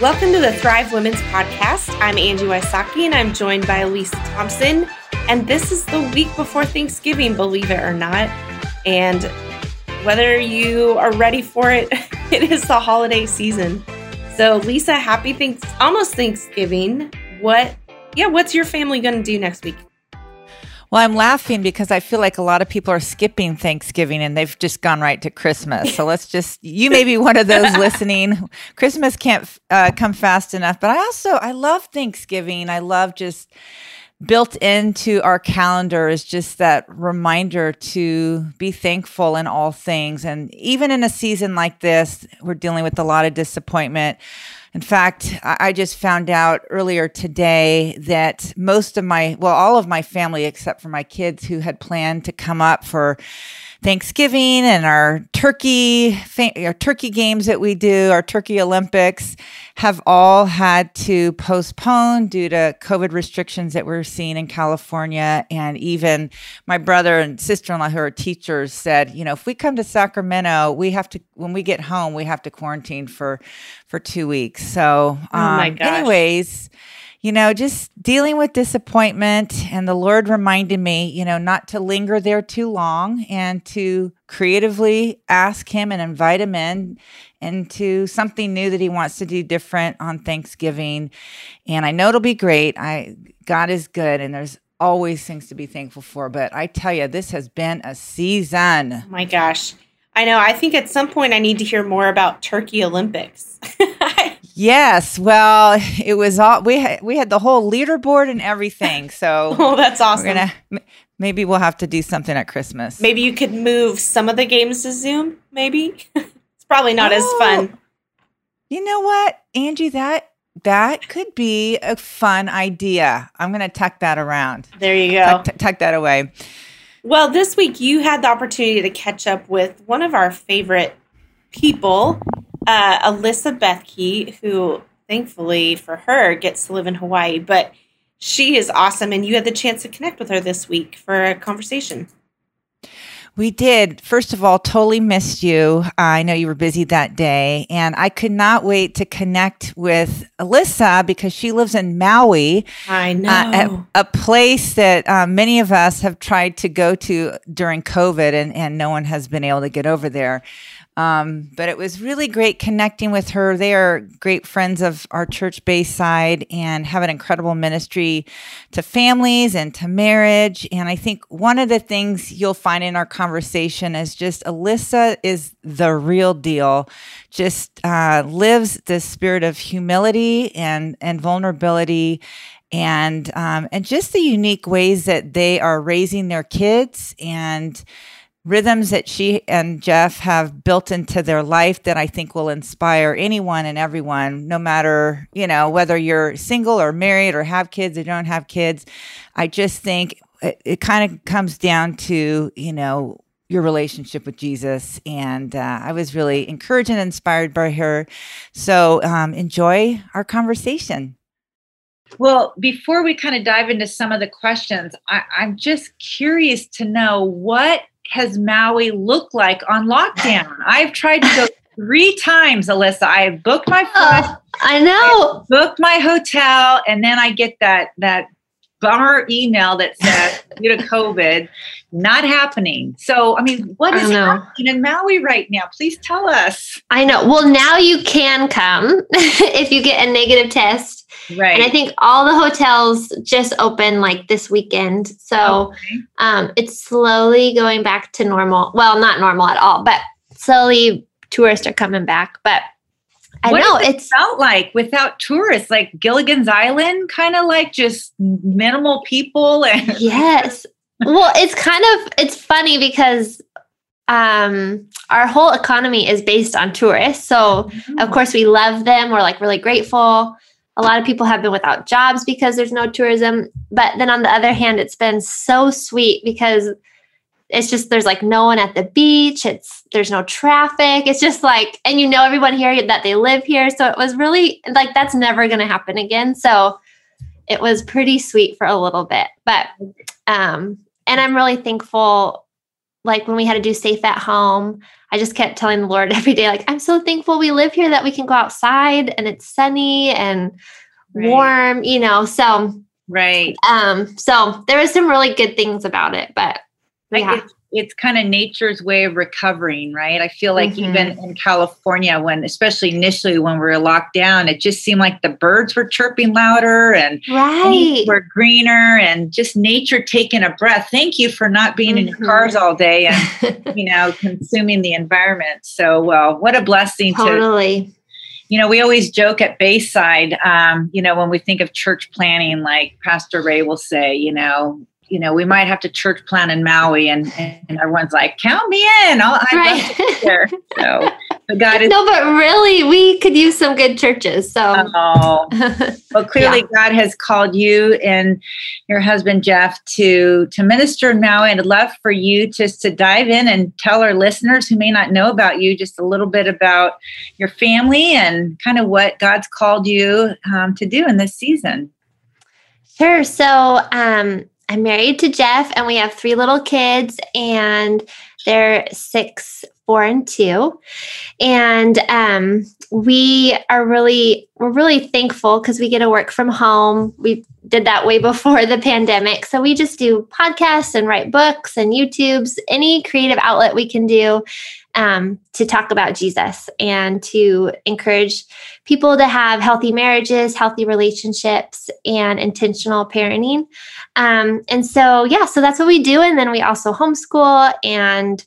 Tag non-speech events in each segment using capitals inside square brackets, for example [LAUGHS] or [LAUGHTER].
Welcome to the Thrive Women's Podcast. I'm Angie Wysocki and I'm joined by Lisa Thompson. And this is the week before Thanksgiving, believe it or not. And whether you are ready for it, [LAUGHS] it is the holiday season. So, Lisa, happy thanks almost Thanksgiving. What yeah, what's your family gonna do next week? Well, I'm laughing because I feel like a lot of people are skipping Thanksgiving and they've just gone right to Christmas. So let's just, you may be one of those [LAUGHS] listening. Christmas can't uh, come fast enough, but I also, I love Thanksgiving. I love just built into our calendar is just that reminder to be thankful in all things. And even in a season like this, we're dealing with a lot of disappointment. In fact, I just found out earlier today that most of my, well, all of my family, except for my kids who had planned to come up for Thanksgiving and our turkey our turkey games that we do, our turkey Olympics have all had to postpone due to COVID restrictions that we're seeing in California. And even my brother and sister-in-law who are teachers said, you know, if we come to Sacramento, we have to when we get home, we have to quarantine for for two weeks. So um, oh um, anyways you know, just dealing with disappointment. And the Lord reminded me, you know, not to linger there too long and to creatively ask Him and invite Him in into something new that He wants to do different on Thanksgiving. And I know it'll be great. I God is good, and there's always things to be thankful for. But I tell you, this has been a season. Oh my gosh. I know. I think at some point I need to hear more about Turkey Olympics. [LAUGHS] Yes, well, [LAUGHS] it was all we had. We had the whole leaderboard and everything. So, [LAUGHS] oh, that's awesome. Gonna maybe we'll have to do something at Christmas. Maybe you could move some of the games to Zoom. Maybe [LAUGHS] it's probably not oh, as fun. You know what, Angie? That that could be a fun idea. I'm gonna tuck that around. There you go. Tuck, tuck, tuck that away. Well, this week you had the opportunity to catch up with one of our favorite people uh, Alyssa Bethke, who thankfully for her gets to live in Hawaii, but she is awesome. And you had the chance to connect with her this week for a conversation. We did. First of all, totally missed you. I know you were busy that day, and I could not wait to connect with Alyssa because she lives in Maui. I know. Uh, a, a, place that uh, many of us have tried to go to during COVID, and, and no one has been able to get over there. Um, but it was really great connecting with her. They are great friends of our church Bayside and have an incredible ministry to families and to marriage. And I think one of the things you'll find in our conversation is just Alyssa is the real deal, just uh, lives the spirit of humility and, and vulnerability and um, and just the unique ways that they are raising their kids and rhythms that she and Jeff have built into their life that I think will inspire anyone and everyone, no matter, you know, whether you're single or married or have kids or don't have kids. I just think it, it kind of comes down to, you know, your relationship with Jesus. And uh, I was really encouraged and inspired by her. So um, enjoy our conversation. Well, before we kind of dive into some of the questions, I, I'm just curious to know what has Maui looked like on lockdown? [LAUGHS] I've tried to go three times, Alyssa. I have booked my oh, flight. Oh, I know. I booked my hotel, and then I get that that bummer email that says [LAUGHS] due to COVID, not happening. So, I mean, what is happening in Maui right now? Please tell us. I know. Well, now you can come [LAUGHS] if you get a negative test Right. And I think all the hotels just open like this weekend. So okay. um, it's slowly going back to normal. Well, not normal at all, but slowly tourists are coming back. But I what know it it's felt like without tourists, like Gilligan's Island, kind of like just minimal people. [LAUGHS] And yes. well, it's kind of it's funny because um, our whole economy is based on tourists. So mm-hmm. of course we love them. We're like really grateful a lot of people have been without jobs because there's no tourism. But then on the other hand, it's been so sweet because it's just there's like no one at the beach. It's there's no traffic. It's just like, and you know everyone here that they live here. So it was really like that's never gonna happen again. So it was pretty sweet for a little bit. But um, and I'm really thankful like when we had to do safe at home, I just kept telling the Lord [LAUGHS] every day, like, I'm so thankful we live here that we can go outside and it's sunny and right. warm, you know. So right. Um, so there was some really good things about it, but yeah it's kind of nature's way of recovering, right? I feel like mm-hmm. even in California, when especially initially when we were locked down, it just seemed like the birds were chirping louder and right. were greener and just nature taking a breath. Thank you for not being mm-hmm. in your mm-hmm. cars all day [LAUGHS] and you know consuming the environment. So well, what a blessing totally. to you know, we always joke at Bayside, um, you know, when we think of church planning, like Pastor Ray will say, you know, you know, we might have to church plan in Maui, and, and everyone's like, "Count me in! I'll, I'd right. be there." So, but God is [LAUGHS] no, but really, we could use some good churches. So, oh, [LAUGHS] well, clearly, yeah. God has called you and your husband Jeff to to minister in Maui, and I'd love for you just to dive in and tell our listeners who may not know about you just a little bit about your family and kind of what God's called you um, to do in this season. Sure. So, um, I'm married to Jeff and we have three little kids and they're six, four, and two. And um, we are really, we're really thankful because we get to work from home. We did that way before the pandemic. So we just do podcasts and write books and YouTubes, any creative outlet we can do um, to talk about Jesus and to encourage people to have healthy marriages, healthy relationships, and intentional parenting. Um, and so, yeah, so that's what we do. And then we also homeschool and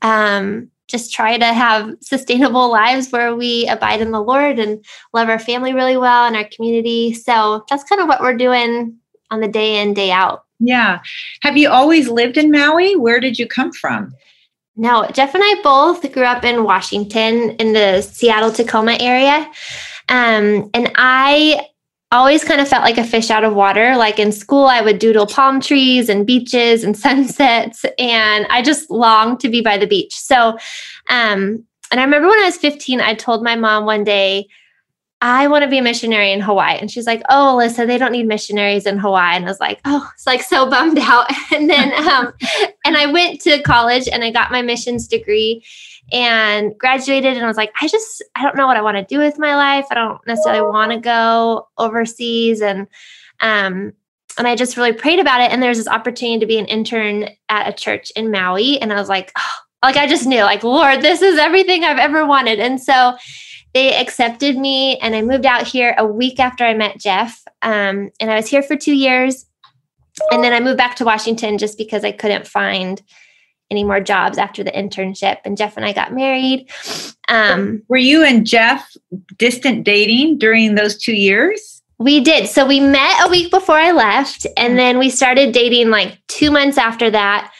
um, just try to have [LAUGHS] sustainable lives where we abide in the Lord and love our family really well and our community. So that's kind of what we're doing on the day in, day out. Yeah. Have you always lived in Maui? Where did you come from? No, Jeff and I both grew up in Washington in the Seattle Tacoma area. Um, and I always kind of felt like a fish out of water. Like in school, I would doodle palm trees and beaches and [LAUGHS] sunsets, and I just longed to be by the beach. So, um, and I remember when I was 15, I told my mom one day, I want to be a missionary in Hawaii. And she's like, Oh, Alyssa, they don't need missionaries in Hawaii. And I was like, Oh, it's like so bummed out. [LAUGHS] and then, um, and I went to college and I got my missions degree and graduated. And I was like, I just, I don't know what I want to do with my life. I don't necessarily want to go overseas. And, um, and I just really prayed about it. And there's this opportunity to be an intern at a church in Maui. And I was like, oh, like I just knew, like, Lord, this is everything I've ever wanted. And so they accepted me and I moved out here a week after I met Jeff. Um, and I was here for two years. And then I moved back to Washington just because I couldn't find any more jobs after the internship. And Jeff and I got married. Um, Were you and Jeff distant dating during those two years? We did. So we met a week before I left, and then we started dating like two months after that,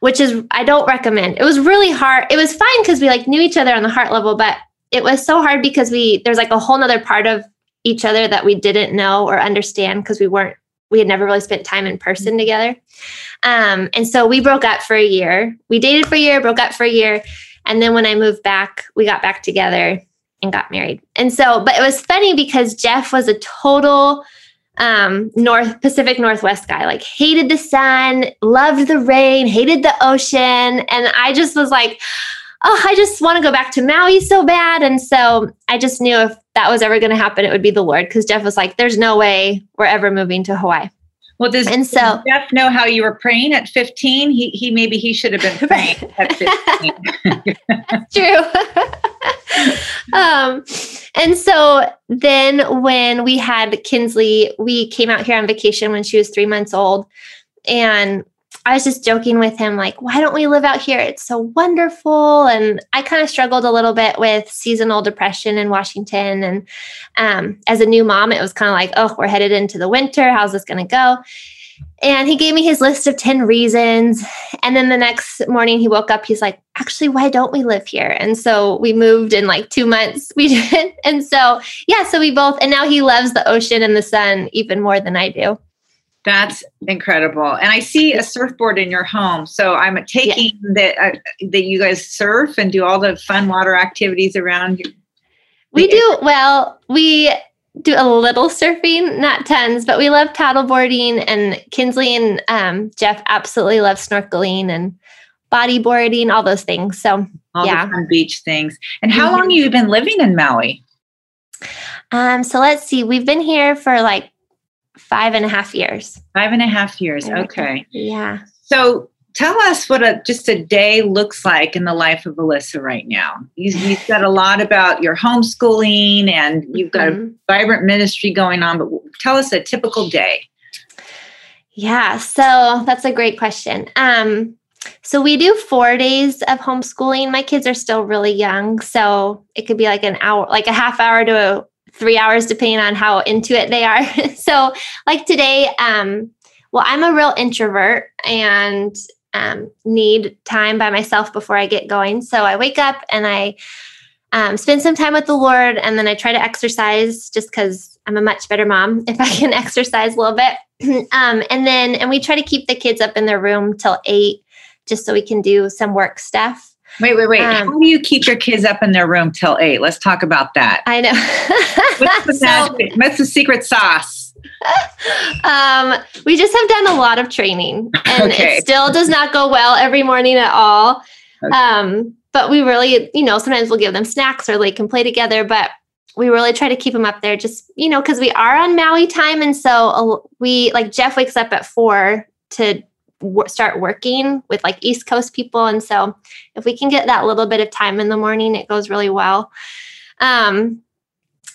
which is I don't recommend. It was really hard. It was fine because we like knew each other on the heart level, but it was so hard because we there's like a whole nother part of each other that we didn't know or understand because we weren't we had never really spent time in person mm-hmm. together. Um, and so we broke up for a year. We dated for a year broke up for a year and then when i moved back we got back together and got married. And so but it was funny because jeff was a total um, north pacific northwest guy like hated the sun loved the rain hated the ocean. And i just was like oh, I just want to go back to Maui so bad. And so I just knew if that was ever going to happen, it would be the Lord. Because Jeff was like, there's no way we're ever moving to Hawaii. Well, does, and so, does Jeff know how you were praying at 15? He, he maybe he should have been [LAUGHS] praying at 15. [LAUGHS] [LAUGHS] True. um, and so then when we had Kinsley, we came out here on vacation when she was three months old. And I was just joking with him, like, why don't we live out here? It's so wonderful. And I kind of struggled a little bit with seasonal depression in Washington. And um, as a new mom, it was kind of like, oh, we're headed into the winter. How's this going to go? And he gave me his list of 10 reasons. And then the next morning he woke up, he's like, actually, why don't we live here? And so we moved in like two months. [LAUGHS] We did. And so, yeah, so we both, and now he loves the ocean and the sun even more than I do. That's incredible. And I see a surfboard in your home. So I'm taking yeah. that uh, that you guys surf and do all the fun water activities around you. We do well, we do a little surfing, not tons, but we love paddleboarding and Kinsley and um, Jeff absolutely love snorkeling and bodyboarding, all those things. So all yeah. the fun beach things. And how long have you been living in Maui? Um, so let's see, we've been here for like five and a half years. Five and a half years. Okay. Yeah. So tell us what a just a day looks like in the life of Alyssa right now. You, you [SIGHS] said a lot about your homeschooling and you've got Mhm. a vibrant ministry going on, but tell us a typical day. Yeah, so that's a great question. Um, so we do four days of homeschooling. My kids are still really young, so it could be like an hour, like a half hour to a, three hours, depending on how into it they are. [LAUGHS] so, like today, um, well, I'm a real introvert and um, need time by myself before I get going. So I wake up and I um, spend some time with the Lord, and then I try to exercise just because I'm a much better mom [LAUGHS] if I can exercise a little bit. [CLEARS THROAT] um, and then, and we try to keep the kids up in their room till eight, just so we can do some work stuff. Wait, wait, wait. Um, How do you keep your kids up in their room till eight? Let's talk about that. I What's the, know. [LAUGHS] so, magic- what's the secret sauce? [LAUGHS] um, we just have done a lot of training, and Okay. it still does not go well every morning at all. Okay. Um, but we really, you know, sometimes we'll give them snacks or they can play together, but we really try to keep them up there just, you know, because we are on Maui time. And so we, like, Jeff wakes up at four to w- start working with like East Coast people. And so if we can get that little bit of time in the morning, it goes really well. Um,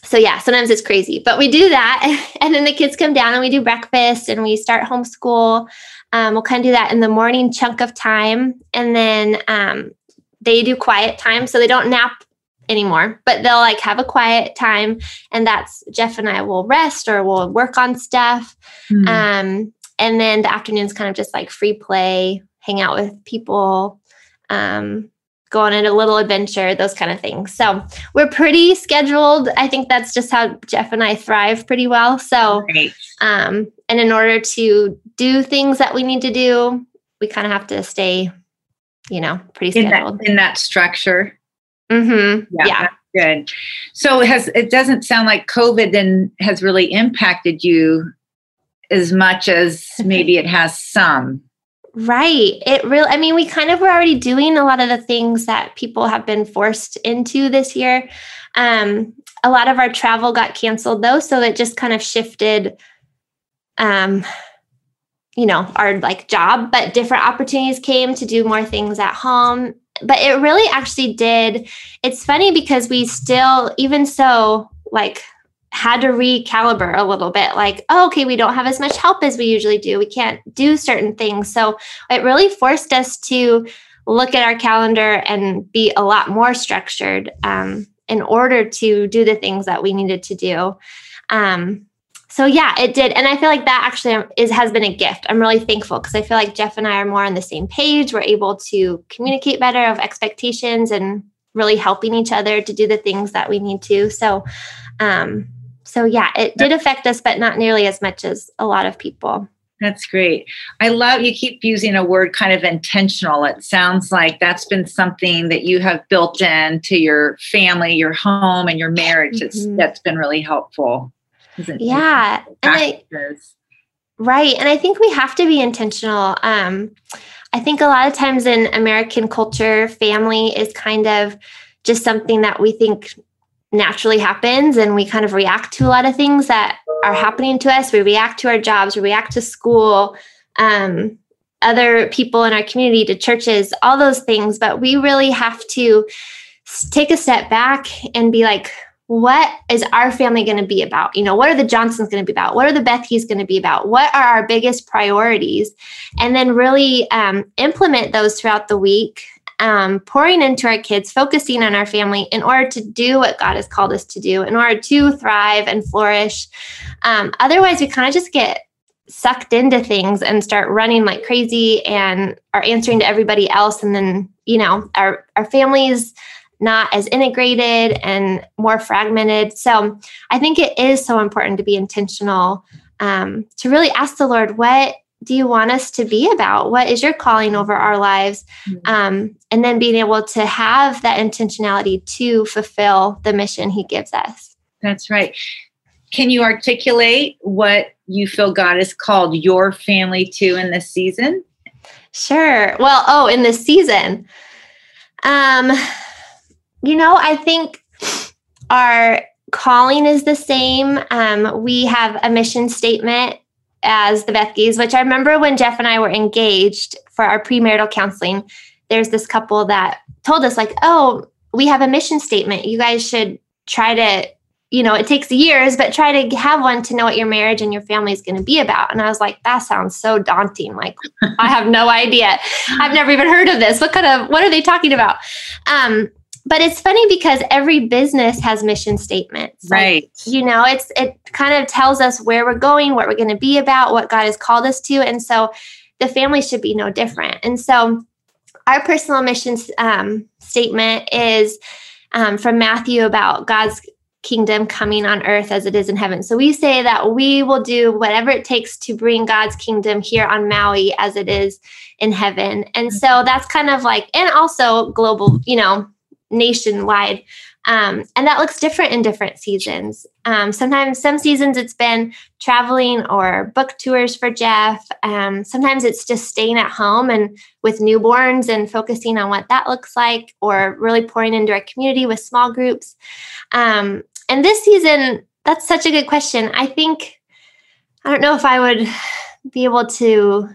so yeah, sometimes it's crazy, but we do that. [LAUGHS] And then the kids come down and we do breakfast and we start homeschool. Um, we'll kind of do that in the morning chunk of time. And then um, they do quiet time. So they don't nap anymore, but they'll like have a quiet time. And that's Jeff and I will rest or we'll work on stuff. Hmm. Um, and then the afternoon's kind of just like free play, hang out with people, um, go on a little adventure, those kind of things. So we're pretty scheduled. I think that's just how Jeff and I thrive pretty well. So, um, and in order to do things that we need to do, we kind of have to stay, you know, pretty In that, scheduled. in that structure. Mm-hmm. Yeah, yeah. good. So it has it doesn't sound like COVID then has really impacted you as much as maybe it has some. Right. It really, I mean, we kind of were already doing a lot of the things that people have been forced into this year. Um, a lot of our travel got canceled though. So it just kind of shifted, um, you know, our like job, but different opportunities came to do more things at home. But it really actually did. It's funny because we still, even so, like, had to recalibrate a little bit like oh, okay we don't have as much help as we usually do. We can't do certain things. So it really forced us to look at our calendar and be a lot more structured um, in order to do the things that we needed to do. Um, so yeah it did. And i feel like that actually is has been a gift. I'm really thankful because i feel like jeff and i are more on the same page. We're able to communicate better of expectations and really helping each other to do the things that we need to. So um, so yeah, it did affect us, but not nearly as much as a lot of people. That's great. I love you keep using a word kind of intentional. It sounds like that's been something that you have built into your family, your home, and your marriage. It's, Mhm. that's been really helpful. Yeah, and I, right, and I think we have to be intentional. Um, I think a lot of times in American culture, family is kind of just something that we think naturally happens, and we kind of react to a lot of things that are happening to us. We react to our jobs, we react to school. Um, other people in our community to churches all those things but we really have to take a step back and be like what is our family going to be about you know what are the johnsons going to be about what are the Bethke's going to be about what are our biggest priorities and then really um, implement those throughout the week um, pouring into our kids focusing on our family in order to do what god has called us to do in order to thrive and flourish. Um, otherwise we kind of just get sucked into things and start running like crazy and are answering to everybody else. And then you know our our families not as integrated and more fragmented. So i think it is so important to be intentional um, to really ask the lord what do you want us to be about what is your calling over our lives Mhm. um, and then being able to have that intentionality to fulfill the mission he gives us That's right. Can you articulate what you feel God has called your family to in this season? Sure. Well, oh, in this season, um, you know, I think our calling is the same. Um, we have a mission statement as the Bethkes, which I remember when Jeff and I were engaged for our premarital counseling. There's this couple that told us, like, oh, we have a mission statement. You guys should try to, you know, it takes years, but try to have one to know what your marriage and your family is going to be about. And I was like, that sounds so daunting. Like, I have no idea. I've never even heard of this. What kind of, what are they talking about? Um, but it's funny because every business has mission statements. Right. Like, you know, it's it kind of tells us where we're going, what we're going to be about, what God has called us to. And so the family should be no different. And so our personal mission um, statement is um, from Matthew about God's kingdom coming on earth as it is in heaven. So we say that we will do whatever it takes to bring God's kingdom here on Maui as it is in heaven. And so that's kind of like, and also global, you know, nationwide. Um, and that looks different in different seasons. Um, sometimes, some seasons it's been traveling or book tours for Jeff. Um, sometimes it's just staying at home and with newborns and focusing on what that looks like, or really pouring into our community with small groups. Um, and this season, that's such a good question. I think, I don't know if I would be able to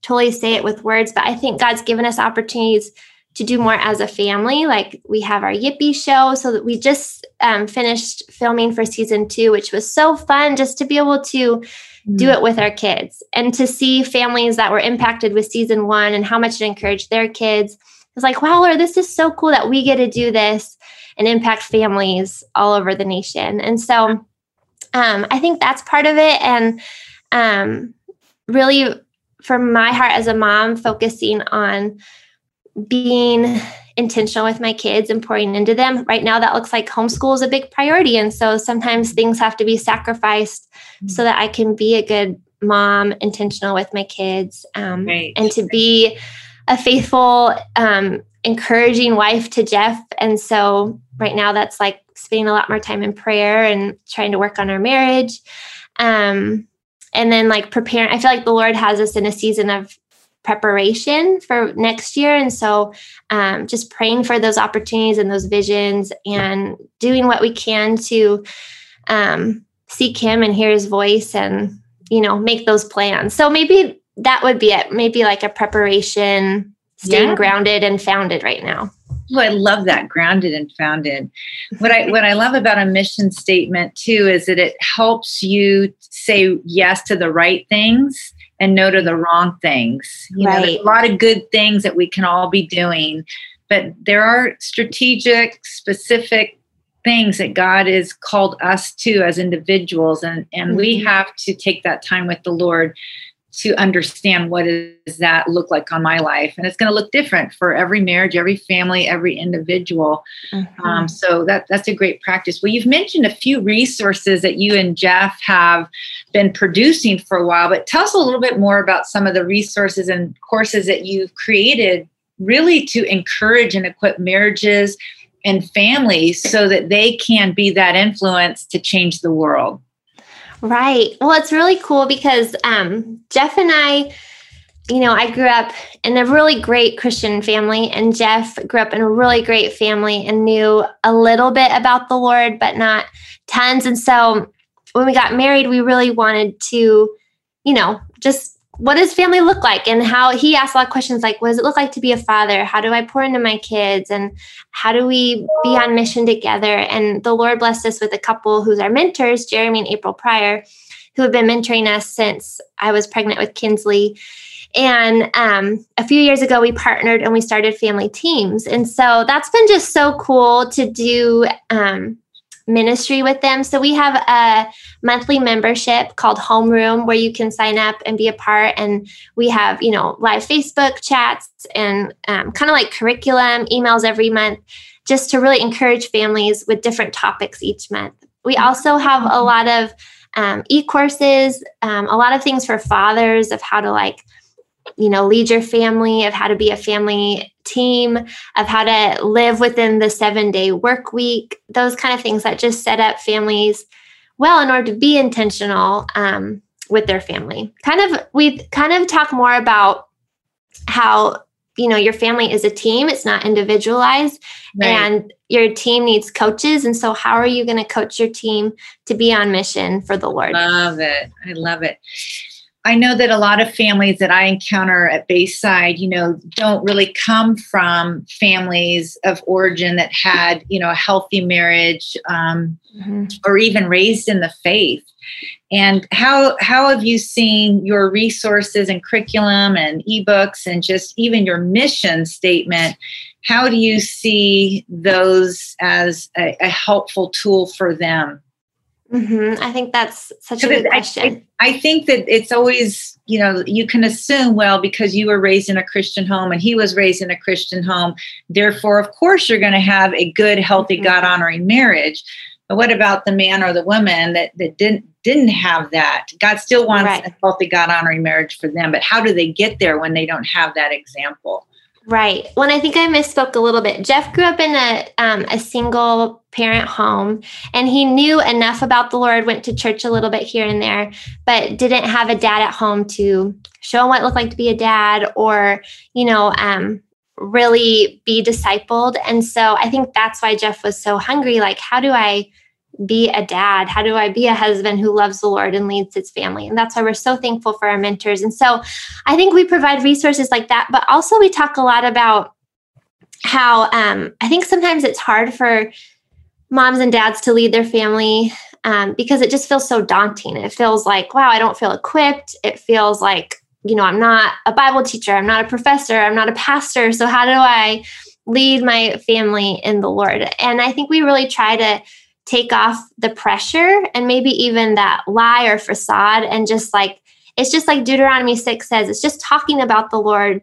totally say it with words, but I think God's given us opportunities to do more as a family. Like we have our Yippee show, so that we just um, finished filming for season two, which was so fun just to be able to mm. do it with our kids and to see families that were impacted with season one and how much it encouraged their kids. It's like, wow, Lord, this is so cool that we get to do this and impact families all over the nation. And so um, I think that's part of it. And um, really, from my heart as a mom, focusing on being intentional with my kids and pouring into them. Right now, that looks like homeschool is a big priority. And so sometimes things have to be sacrificed mm-hmm. so that I can be a good mom, intentional with my kids, um, right. and to be a faithful, um, encouraging wife to Jeff. And so right now, that's like spending a lot more time in prayer and trying to work on our marriage. Um, and then like preparing, I feel like the Lord has us in a season of preparation for next year. And so um, just praying for those opportunities and those visions and doing what we can to um, seek Him and hear His voice and, you know, make those plans. So maybe that would be it. Maybe like a preparation, staying yeah. grounded and founded right now. Oh, I love that grounded and founded. What I what I love about a mission statement too is that it helps you say yes to the right things and no to the wrong things. You right. know, there's a lot of good things that we can all be doing, but there are strategic, specific things that God has called us to as individuals, and and mm-hmm. we have to take that time with the Lord to understand what does that look like on my life and it's going to look different for every marriage every family every individual mm-hmm. um, so that that's a great practice well you've mentioned a few resources that you and jeff have been producing for a while but tell us a little bit more about some of the resources and courses that you've created really to encourage and equip marriages and families so that they can be that influence to change the world Right. Well, it's really cool because um, Jeff and I, you know, I grew up in a really great Christian family, and Jeff grew up in a really great family and knew a little bit about the Lord, but not tons. And so when we got married, we really wanted to, you know, just what does family look like? And how he asked a lot of questions like what does it look like to be a father? How do i pour into my kids? And how do we be on mission together? And the lord blessed us with a couple who's our mentors jeremy and april pryor who have been mentoring us since i was pregnant with kinsley. And um, a few years ago we partnered and we started family teams. And so that's been just so cool to do um, ministry with them. So we have a monthly membership called Homeroom where you can sign up and be a part. And we have, you know, live Facebook chats and um, kind of like curriculum emails every month just to really encourage families with different topics each month. We also have a lot of um, e courses, um, a lot of things for fathers of how to like you know, lead your family, of how to be a family team, of how to live within the seven day work week, those kind of things that just set up families well in order to be intentional um, with their family. Kind of, we kind of talk more about how you know your family is a team it's not individualized right. and your team needs coaches and so how are you going to coach your team to be on mission for the lord love it i love it i know that a lot of families that i encounter at bayside you know don't really come from families of origin that had you know a healthy marriage um, mm-hmm. or even raised in the faith. And how how have you seen your resources and curriculum and ebooks and just even your mission statement? How do you see those as a, a helpful tool for them mm-hmm. i think that's such a good question I, I think that it's always you know you can assume well because you were raised in a christian home and he was raised in a christian home therefore of course you're going to have a good healthy mm-hmm. god honoring marriage but what about the man or the woman that, that didn't didn't have that? God still wants right. a healthy, God honoring marriage for them, but how do they get there when they don't have that example? Right. Well, I think I misspoke a little bit. Jeff grew up in a um, a single parent home, and he knew enough about the Lord. Went to church a little bit here and there, but didn't have a dad at home to show him what it looked like to be a dad, or you know, um, really be discipled. And so I think that's why Jeff was so hungry. Like, how do I be a dad? How do I be a husband who loves the Lord and leads his family? And that's why we're so thankful for our mentors. And so I think we provide resources like that, but also we talk a lot about how um, I think sometimes it's hard for moms and dads to lead their family um, because it just feels so daunting. It feels like, wow, I don't feel equipped. It feels like you know, I'm not a Bible teacher, I'm not a professor, I'm not a pastor. So, how do I lead my family in the Lord? And I think we really try to take off the pressure and maybe even that lie or facade and just like, it's just like Deuteronomy 6 says, it's just talking about the Lord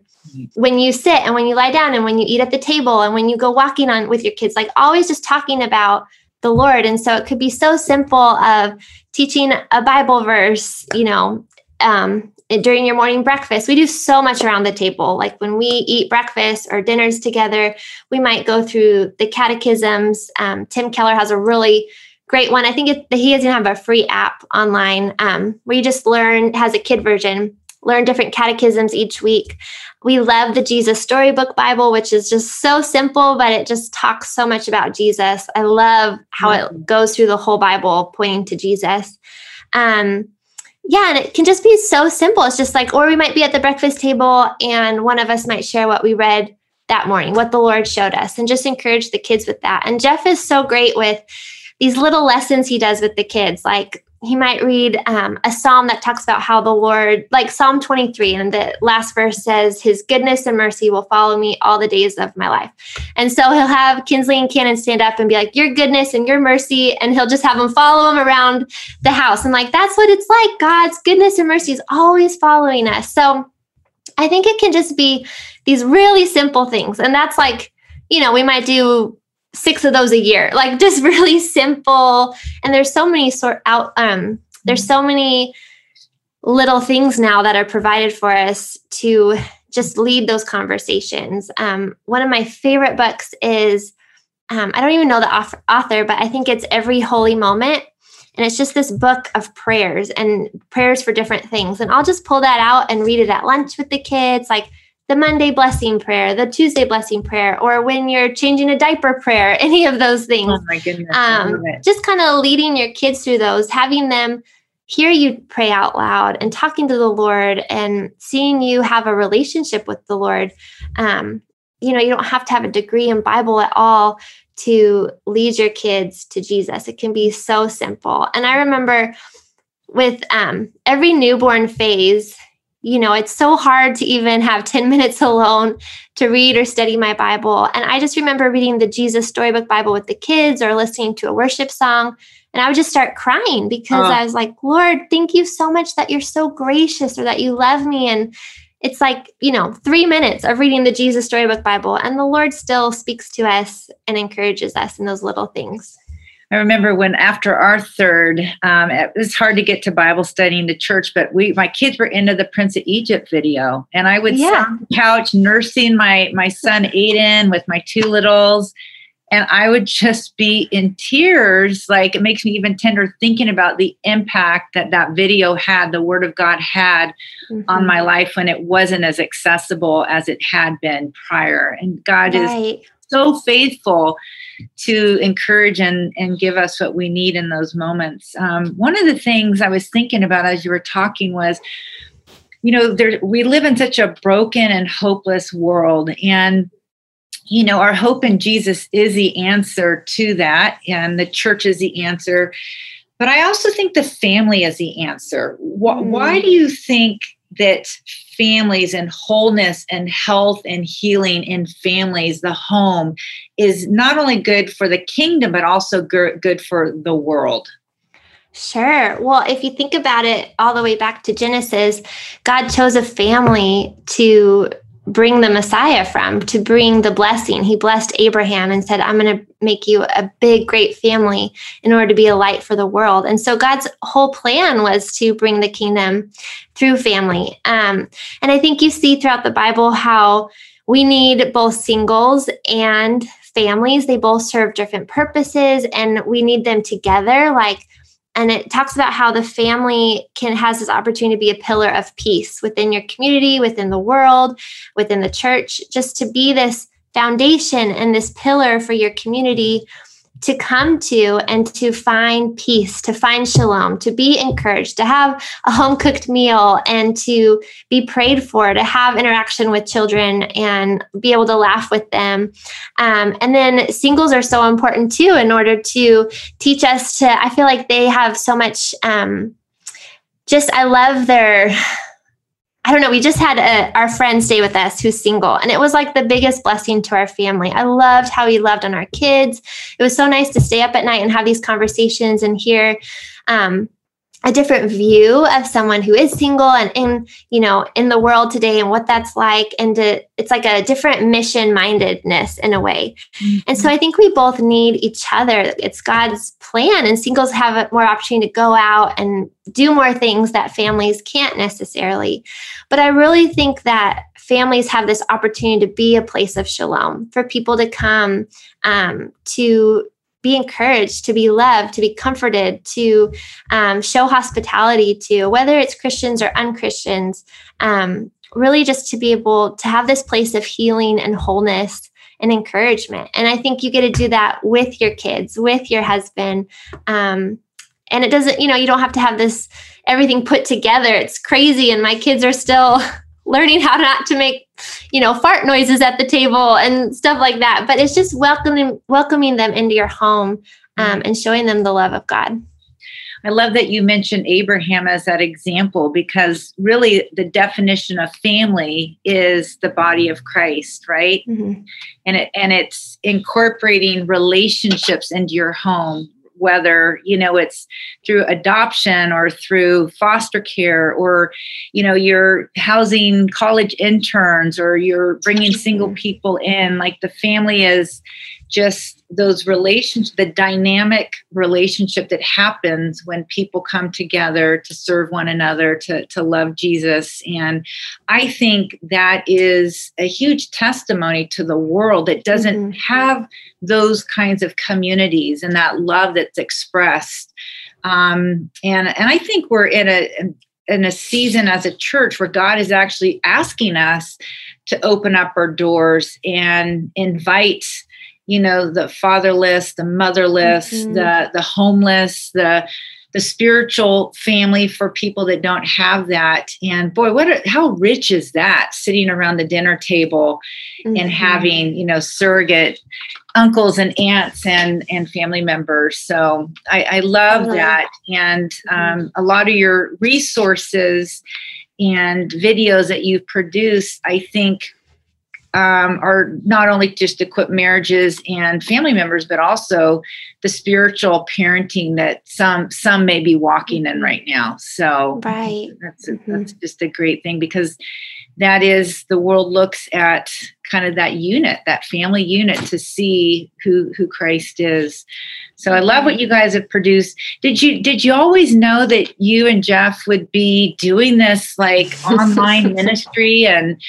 when you sit and when you lie down and when you eat at the table and when you go walking on with your kids, like always just talking about the Lord. And so it could be so simple of teaching a Bible verse, you know, um, during your morning breakfast. We do so much around the table. Like when we eat breakfast or dinners together, we might go through the catechisms. Um, Tim Keller has a really great one. I think it, he doesn't have a free app online um, where you just learn, has a kid version, learn different catechisms each week. We love the Jesus Storybook Bible, which is just so simple, but it just talks so much about Jesus. I love how it goes through the whole Bible, pointing to Jesus. Um, yeah, and it can just be so simple. It's just like, or we might be at the breakfast table and one of us might share what we read that morning, what the Lord showed us, and just encourage the kids with that. And Jeff is so great with these little lessons he does with the kids, like he might read um, a psalm that talks about how the Lord, like Psalm 23, and the last verse says, His goodness and mercy will follow me all the days of my life. And so he'll have Kinsley and Kannon stand up and be like, Your goodness and your mercy. And he'll just have them follow him around the house. And like, that's what it's like. God's goodness and mercy is always following us. So I think it can just be these really simple things. And that's like, you know, we might do six of those a year. [LAUGHS] Like just really simple. And there's so many sort out um there's so many little things now that are provided for us to just lead those conversations. Um, one of my favorite books is um, i don't even know the author but i think it's every holy moment. And it's just this book of prayers and prayers for different things. And i'll just pull that out and read it at lunch with the kids. Like the Monday blessing prayer, the Tuesday blessing prayer, or when you're changing a diaper prayer, [LAUGHS] any of those things. Oh my goodness. Um, just kind of leading your kids through those, having them hear you pray out loud and talking to the Lord and seeing you have a relationship with the Lord. Um, you know, you don't have to have a degree in Bible at all to lead your kids to Jesus. It can be so simple. And I remember with um, every newborn phase, you know, it's so hard to even have 10 minutes alone to read or study my Bible. And I just remember reading the Jesus Storybook Bible with the kids or listening to a worship song. And I would just start crying because uh. I was like, Lord, thank you so much that you're so gracious or that you love me. And it's like, you know, three minutes of reading the Jesus Storybook Bible. And the Lord still speaks to us and encourages us in those little things. I remember when after our third, um, it was hard to get to Bible study in the church, but we my kids were into the Prince of Egypt video, and I would yeah. sit on the couch nursing my my son Aiden with my two littles, and I would just be in tears. Like it makes me even tender thinking about the impact that that video had, the Word of God had mm-hmm. on my life when it wasn't as accessible as it had been prior. And God right. is so faithful to encourage and, and give us what we need in those moments. Um, one of the things I was thinking about as you were talking was, you know, there, we live in such a broken and hopeless world. And you know, our hope in Jesus is the answer to that, and the church is the answer. But I also think the family is the answer. Why, mm. why do you think that families and wholeness and health and healing in families, the home, is not only good for the kingdom, but also good for the world? Sure. Well, if you think about it all the way back to Genesis, God chose a family to bring the Messiah from, to bring the blessing. He blessed Abraham and said, I'm going to make you a big, great family in order to be a light for the world. And so God's whole plan was to bring the kingdom through family. Um, and I think you see throughout the Bible how we need both singles and families. They both serve different purposes and we need them together. Like, and it talks about how the family can has this opportunity to be a pillar of peace within your community within the world within the church just to be this foundation and this pillar for your community to come to and to find peace, to find shalom, to be encouraged, to have a home cooked meal and to be prayed for, to have interaction with children and be able to laugh with them. Um, and then singles are so important too in order to teach us to, I feel like they have so much. Um, just I love their I don't know. We just had a, our friend stay with us who's single, and it was like the biggest blessing to our family. I loved how he loved on our kids. It was so nice to stay up at night and have these conversations and hear um, a different view of someone who is single and in you know in the world today and what that's like. And to, it's like a different mission mindedness in a way. Mm-hmm. and so i think we both need each other. It's god's plan. And singles have more opportunity to go out and do more things that families can't necessarily. But i really think that families have this opportunity to be a place of shalom for people to come um, to be encouraged, to be loved, to be comforted, to um, show hospitality to, whether it's Christians or unchristians, um, really just to be able to have this place of healing and wholeness and encouragement. And I think you get to do that with your kids, with your husband. Um, and it doesn't, you know, you don't have to have this everything put together. It's crazy. And my kids are still [LAUGHS] learning how not to make you know fart noises at the table and stuff like that. But it's just welcoming welcoming them into your home um, and showing them the love of god. I love that you mentioned abraham as that example because really the definition of family is the body of christ right? Mm-hmm. and it and it's incorporating relationships into your home whether you know it's through adoption or through foster care or you know you're housing college interns or you're bringing single people in like the family is just those relations the dynamic relationship that happens when people come together to serve one another to, to love jesus and i think that is a huge testimony to the world that doesn't mm-hmm. have those kinds of communities and that love that's expressed um, and and i think we're in a in a season as a church where god is actually asking us to open up our doors and invite you know the fatherless the motherless mm-hmm. the the homeless the the spiritual family for people that don't have that and boy what a, how rich is that sitting around the dinner table mm-hmm. and having you know surrogate uncles and aunts and and family members so i, I love oh, that and mm-hmm. um, a lot of your resources and videos that you've produced i think um, are not only just equip marriages and family members, but also the spiritual parenting that some some may be walking in right now. So right, that's a, mm-hmm. that's just a great thing because that is the world looks at kind of that unit, that family unit, to see who who Christ is. So I love what you guys have produced. Did you did you always know that you and Jeff would be doing this like [LAUGHS] online ministry and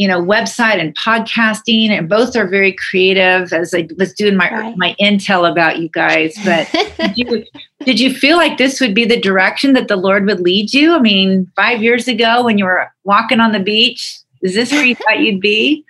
you know website and podcasting and both are very creative as I was doing my right. my intel about you guys but [LAUGHS] did you did you feel like this would be the direction that the Lord would lead you? I mean, 5 years ago when you were walking on the beach, is this where you thought you'd be?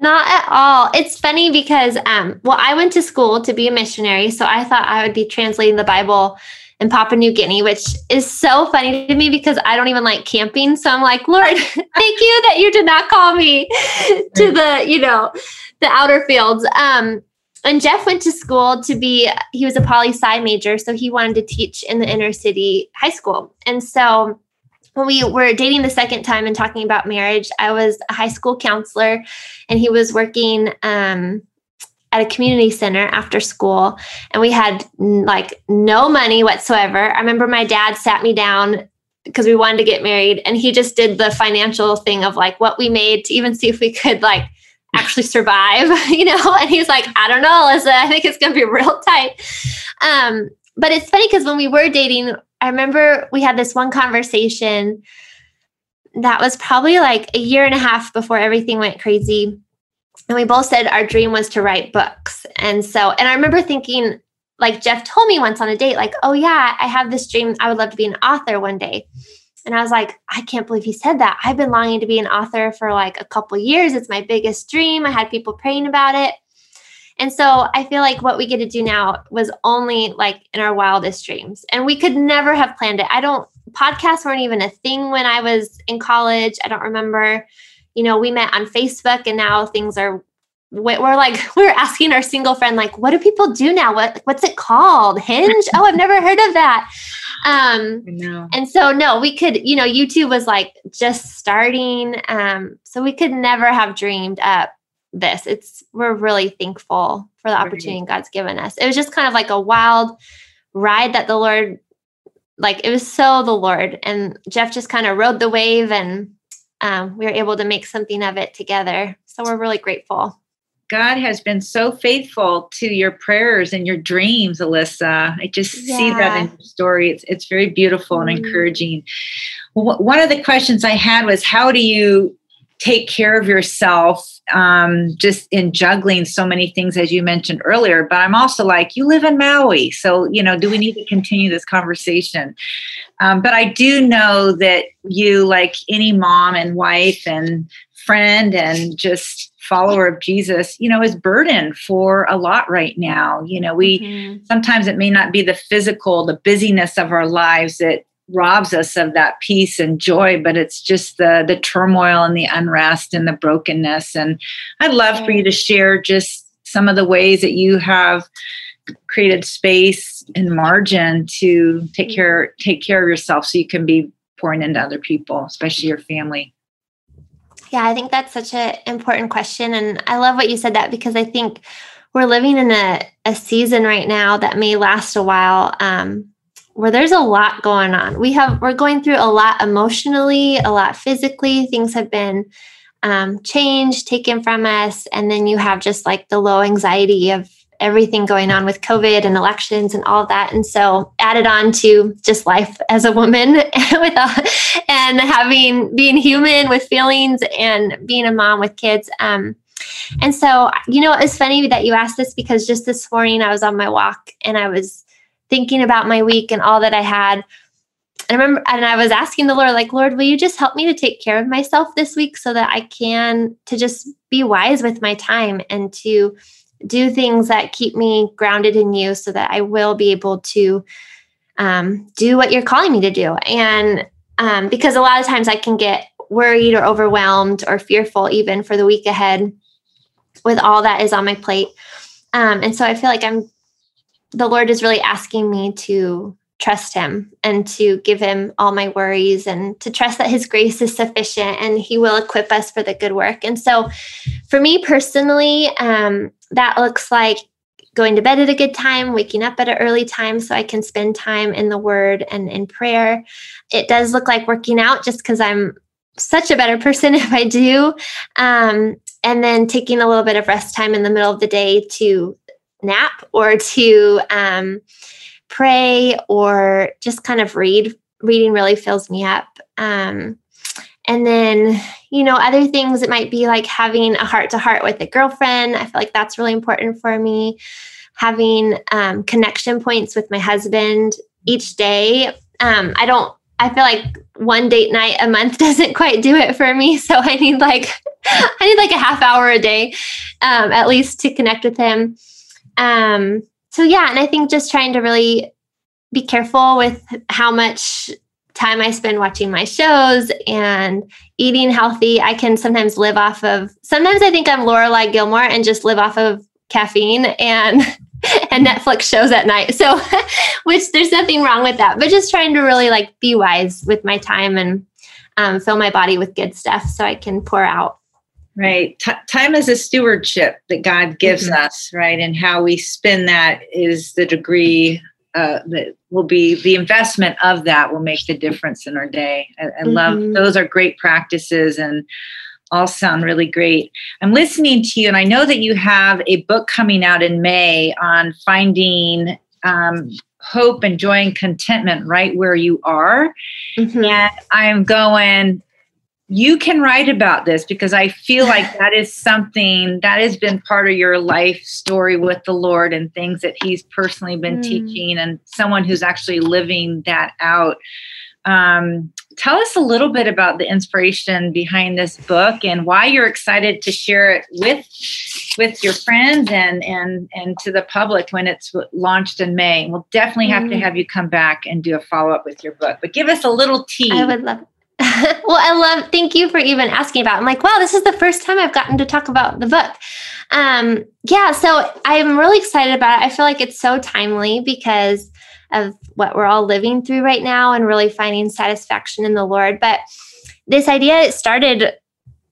Not at all. It's funny because, um, well, I went to school to be a missionary, so I thought I would be translating the Bible in Papua New Guinea, which is so funny to me because I don't even like camping. So I'm like, Lord, [LAUGHS] thank you that you did not call me [LAUGHS] to the, you know, the outer fields. Um, and Jeff went to school to be, he was a poli sci major, so he wanted to teach in the inner city high school. And so when we were dating the second time and talking about marriage, I was a high school counselor and he was working um, at a community center after school. And we had like no money whatsoever. I remember my dad sat me down because we wanted to get married and he just did the financial thing of like what we made to even see if we could like [LAUGHS] actually survive, [LAUGHS] you know? And he's like, I don't know, Alyssa, I think it's going to be [LAUGHS] real tight. Um, but it's funny because when we were dating, I remember we had this one conversation that was probably like a year and a half before everything went crazy. And we both said our dream was to write books. And so, and I remember thinking, like Jeff told me once on a date, like, oh yeah, I have this dream. I would love to be an author one day. And I was like, I can't believe he said that. I've been longing to be an author for like a couple years. It's my biggest dream. I had people praying about it. And so I feel like what we get to do now was only like in our wildest dreams. And we could never have planned it. I don't, podcasts weren't even a thing when I was in college. I don't remember. You know, we met on Facebook and now things are we're like [LAUGHS] we're asking our single friend like what do people do now what what's it called hinge oh i've never heard of that um and so no we could you know youtube was like just starting um so we could never have dreamed up this. It's we're really thankful for the opportunity right. God's given us. It was just kind of like a wild ride that the Lord like it was so the Lord and Jeff just kind of rode the wave and um, we were able to make something of it together. So we're really grateful. God has been so faithful to your prayers and your dreams, Alyssa. I just yeah. see that in your story. It's, it's very beautiful mm. and encouraging. Well, one of the questions I had was how do you take care of yourself um, just in juggling so many things as you mentioned earlier but i'm also like you live in maui so you know do we need to continue this conversation um, but i do know that you like any mom and wife and friend and just follower of jesus you know is burdened for a lot right now you know we mm-hmm. sometimes it may not be the physical the busyness of our lives that robs us of that peace and joy but it's just the the turmoil and the unrest and the brokenness. And i'd love for you to share just some of the ways that you have created space and margin to take mm-hmm. care take care of yourself so you can be pouring into other people especially your family. Yeah i think that's such an important question and i love what you said that because i think we're living in a, a season right now that may last a while. Um, where there's a lot going on. We have we're going through a lot emotionally, a lot physically. Things have been um, changed, taken from us, and then you have just like the low anxiety of everything going on with COVID and elections and all that. And so added on to just life as a woman [LAUGHS] with a, and having being human with feelings and being a mom with kids. Um, and so, you know, it's funny that you asked this because just this morning I was on my walk and I was thinking about my week and all that I had. And I remember, and I was asking the Lord, like, Lord, will you just help me to take care of myself this week so that I can to just be wise with my time and to do things that keep me grounded in you so that I will be able to um, do what you're calling me to do. And um, because a lot of times I can get worried or overwhelmed or fearful even for the week ahead with all that is on my plate. Um, and so I feel like I'm the Lord is really asking me to trust him and to give him all my worries and to trust that his grace is sufficient and he will equip us for the good work. And so for me personally, um, that looks like going to bed at a good time, waking up at an early time so I can spend time in the word and in prayer. It does look like working out just because I'm such a better [LAUGHS] person if I do. Um, and then taking a little bit of rest time in the middle of the day to nap or to um, pray or just kind of read. Reading really fills me up. Um, and then, you know, other things, it might be like having a heart to heart with a girlfriend. I feel like that's really important for me. Having um, connection points with my husband each day. Um, I don't, I feel like one date night a month [LAUGHS] doesn't quite do it for me. So I need like, [LAUGHS] I need like a half hour a day um, at least to connect with him. Um, so yeah, and I think just trying to really be careful with how much time I spend watching my shows and eating healthy. I can sometimes live off of sometimes I think I'm Laura Lorelai Gilmore and just live off of caffeine and [LAUGHS] and Netflix shows at night. So [LAUGHS] which there's nothing wrong with that. But just trying to really like be wise with my time and um, fill my body with good stuff so I can pour out. Right. T- time is a stewardship that God gives mm-hmm. us, right? And how we spend that is the degree uh, that will be the investment of that will make the difference in our day. I, I mm-hmm. love those are great practices and all sound really great. I'm listening to you, and I know that you have a book coming out in May on finding um, hope and joy and contentment right where you are. Mm-hmm. And I'm going, you can write about this because I feel like [LAUGHS] that is something that has been part of your life story with the Lord and things that He's personally been mm. teaching, and someone who's actually living that out. Um, tell us a little bit about the inspiration behind this book and why you're excited to share it with with your friends and and and to the public when it's launched in May. We'll definitely have mm. to have you come back and do a follow up with your book. But give us a little tea. I would love [LAUGHS] well, I love, thank you for even asking about. It. I'm like, wow, this is the first time I've gotten to talk about the book. Um, yeah, so I'm really excited about it. I feel like it's so timely because of what we're all living through right now and really finding satisfaction in the Lord. But this idea it started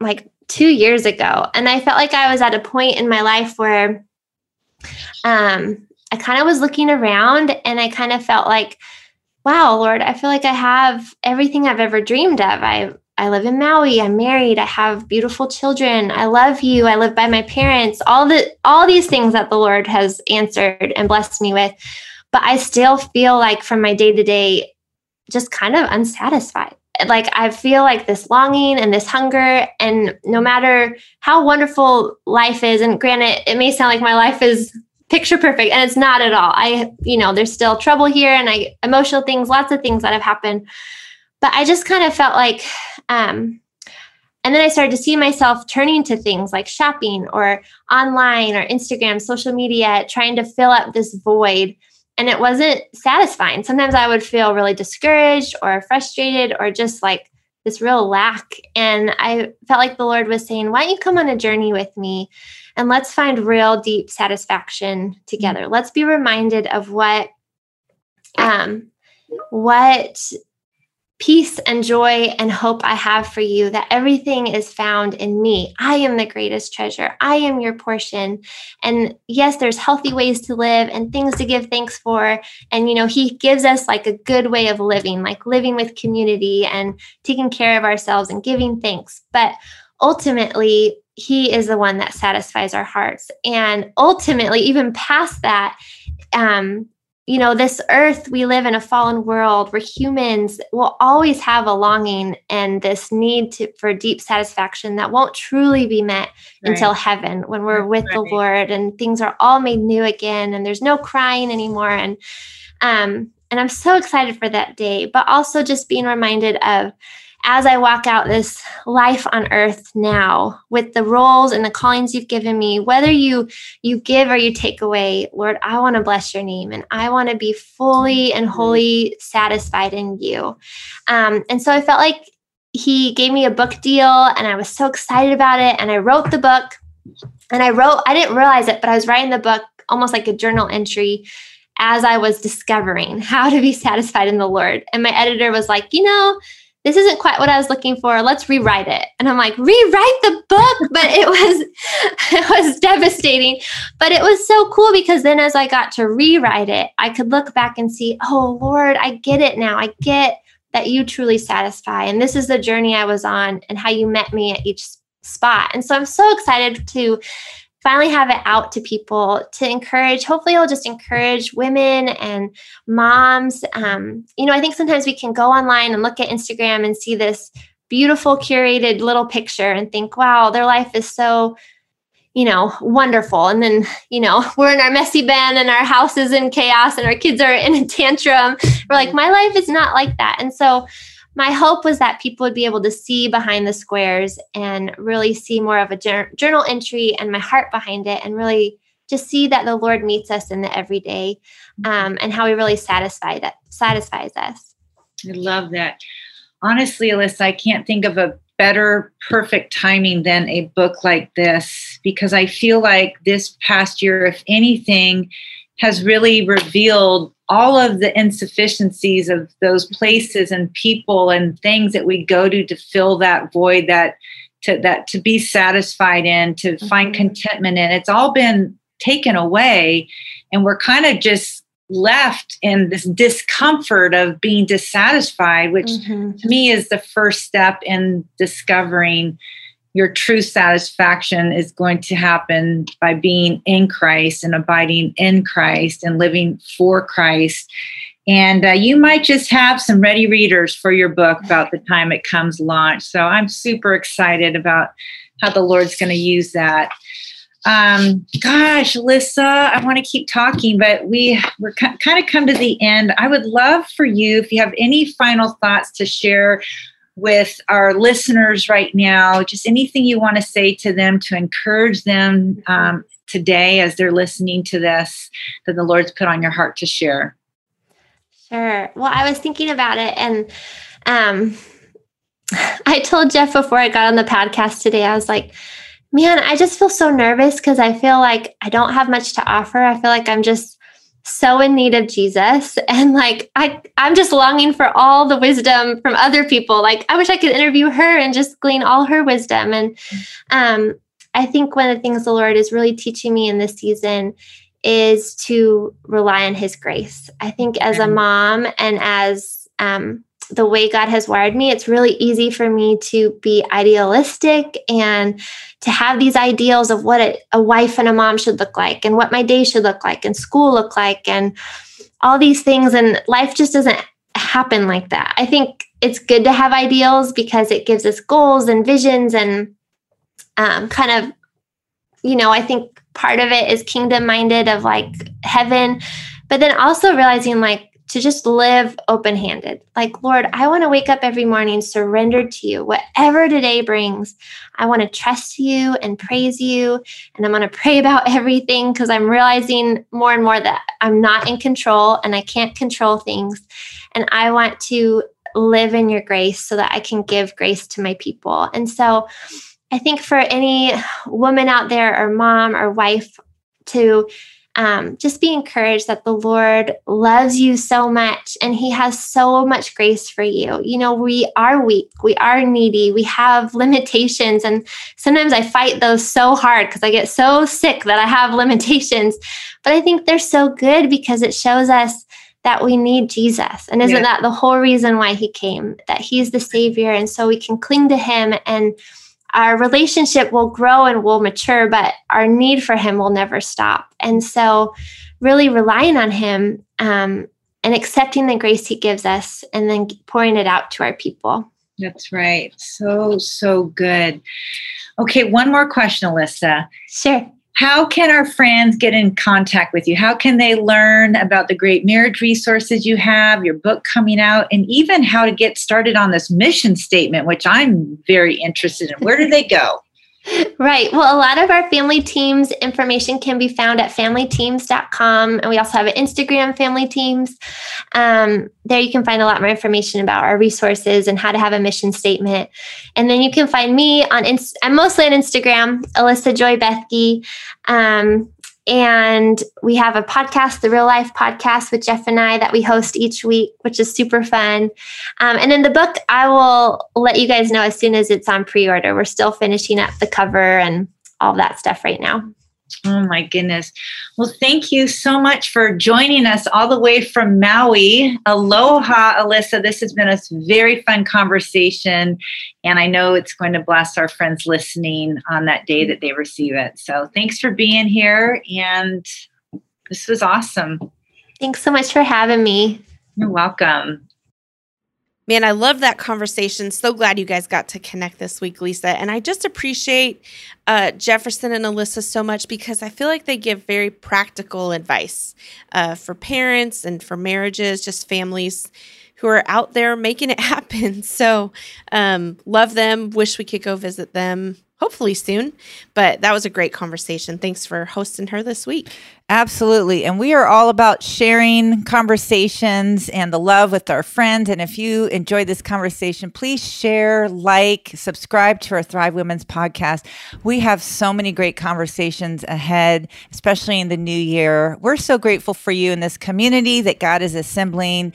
like two years ago, and I felt like I was at a point in my life where um, I kind of was looking around and I kind of felt like wow, Lord, I feel like I have everything I've ever dreamed of. I I live in Maui. I'm married. I have beautiful children. I love you. I live by my parents. All the all these things that the Lord has answered and blessed me with. But I still feel like from my day to day just kind of unsatisfied. Like I feel like this longing and this hunger and no matter how wonderful life is and granted it may sound like my life is picture perfect. And it's not at all. I you know there's still trouble here and i emotional things lots of things that have happened. But i just kind of felt like um and then i started to see myself turning to things like shopping or online or instagram social media trying to fill up this void. And it wasn't satisfying. Sometimes i would feel really discouraged or frustrated or just like this real lack. And i felt like the lord was saying why don't you come on a journey with me and let's find real deep satisfaction together. Mm-hmm. Let's be reminded of what um what peace and joy and hope I have for you that everything is found in me. I am the greatest treasure. I am your portion. And yes, there's healthy ways to live and things to give thanks for. And, you know, He gives us like a good way of living, like living with community and taking care of ourselves and giving thanks. But ultimately, he is the one that satisfies our hearts and ultimately even past that um you know this earth we live in a fallen world where humans will always have a longing and this need to, for deep satisfaction that won't truly be met right. until heaven when we're with right. the lord and things are all made new again and there's no crying anymore and um and i'm so excited for that day but also just being reminded of as I walk out this life on earth now with the roles and the callings you've given me, whether you you give or you take away, Lord, I want to bless your name and I want to be fully and wholly satisfied in you. Um, and so I felt like he gave me a book deal and I was so excited about it. And I wrote the book and I wrote, I didn't realize it, but I was writing the book almost like a journal entry as I was discovering [LAUGHS] how to be satisfied in the Lord. And my editor was like, you know, this isn't quite what I was looking for. Let's rewrite it. And I'm like, rewrite the book. But it was [LAUGHS] it was devastating. But it was so cool because then as I got to rewrite it, I could look back and see, oh Lord, I get it now. I get that you truly satisfy. And this is the journey I was on and how you met me at each spot. And so I'm so excited to finally have it out to people to encourage. Hopefully it'll just encourage women and moms. Um, you know i think sometimes we can go online and look at instagram and see this beautiful curated little picture and think wow their life is so you know wonderful. And then you know [LAUGHS] we're in our messy bin and our house is in chaos and our kids are in a tantrum. We're like my life is not like that. And so my hope was that people would be able to see behind the squares and really see more of a journal entry and my heart behind it and really just see that the lord meets us in the everyday mm-hmm. um, and how he really satisfy that satisfies us i love that honestly alyssa i can't think of a better perfect timing than a book like this because i feel like this past year if anything has really revealed all of the insufficiencies of those places and people and things that we go to to fill that void that to that to be satisfied in to mm-hmm. find contentment in it's all been taken away and we're kind of just left in this discomfort of being dissatisfied which mm-hmm. to me is the first step in discovering your true satisfaction is going to happen by being in Christ and abiding in Christ and living for Christ. And uh, you might just have some ready readers for your book about the time it comes launch. So I'm super excited about how the Lord's going to use that. Um, gosh, Alyssa, I want to keep talking, but we we're kind of come to the end. I would love for you, if you have any final thoughts to share with our listeners right now, just anything you want to say to them to encourage them um, today as they're listening to this that the Lord's put on your heart to share? Sure. Well, I was thinking about it and um, [LAUGHS] I told Jeff before I got on the podcast today, I was like, man, I just feel so nervous because I feel like I don't have much to offer. I feel like I'm just so in need of Jesus. [LAUGHS] And like I I'm just longing for all the wisdom from other people. Like I wish I could interview her and just glean all her wisdom. And um I think one of the things the Lord is really teaching me in this season is to rely on his grace. I think as a mom and as um the way God has wired me, it's really easy for me to be idealistic and to have these ideals of what a, a, wife and a mom should look like and what my day should look like and school look like and all these things. And life just doesn't happen like that. I think it's good to have ideals because it gives us goals and visions and um, kind of, you know, I think part of it is kingdom minded of like heaven, but then also realizing like, to just live open handed. Like, Lord, I want to wake up every morning surrendered to you. Whatever today brings, I want to trust you and praise you. And I'm going to pray about [LAUGHS] everything because I'm realizing more and more that I'm not in control and I can't control things. And I want to live in your grace so that I can give grace to my people. And so I think for any woman out there or mom or wife to um, just be encouraged that the Lord loves you so much and He has so much grace for you. You know, we are weak, we are needy, we have limitations. And sometimes I fight those so hard because I get so sick that I have [LAUGHS] limitations. But I think they're so good because it shows us that we need Jesus. And isn't yeah. that the whole reason why He came? That He's the Savior. And so we can cling to Him and our relationship will grow and will mature, but our need for Him will never stop. And so, really relying on Him um, and accepting the grace He gives us and then pouring it out to our people. That's right. So, so good. Okay, one more question, Alyssa. Sure how can our friends get in contact with you? How can they learn about the great marriage resources you have, your book coming out, and even how to get started on this mission statement, which I'm very interested in? Where do they go? [LAUGHS] Right. Well, a lot of our family teams information can be found at familyteams.com. And we also have an Instagram, Family Teams. Um, there you can find a lot more information about our resources and how to have a mission statement. And then you can find me on, I'm mostly on Instagram, Alyssa Joy Bethke. Um, And we have a podcast, the Real Life Podcast with Jeff and I, that we host each week, which is super fun. Um, and in the book, I will let you guys know as soon as it's on pre order. We're still finishing up the cover and all that stuff right now. Oh my goodness. Well, thank you so much for joining us all the way from Maui. Aloha, Alyssa. This has been a very fun conversation. And I know it's going to bless our friends listening on that day that they receive it. So thanks for being here. And this was awesome. Thanks so much for having me. You're welcome. Man, I love that conversation. So glad you guys got to connect this week, Lisa. And I just appreciate uh, Jefferson and Alyssa so much because I feel like they give very practical advice uh, for parents and for marriages, just families who are out there making it [LAUGHS] happen. So, um, love them. Wish we could go visit them hopefully soon. But that was a great conversation. Thanks for hosting her this week. Absolutely. And we are all about sharing conversations and the love with our friends. And if you enjoyed this conversation, please share, like, subscribe to our Thrive Women's podcast. We have so many great conversations ahead, especially in the new year. We're so grateful for you in this community that God is assembling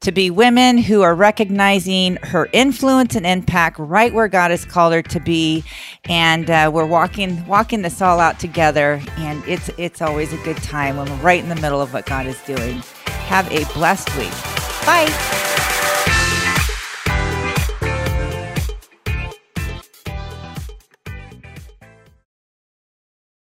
to be women who are recognizing her influence and impact right where God has called her to be. And uh, we're walking walking this all out together. And it's it's always a good time when we're right in the middle of what God is doing. Have a blessed week. Bye.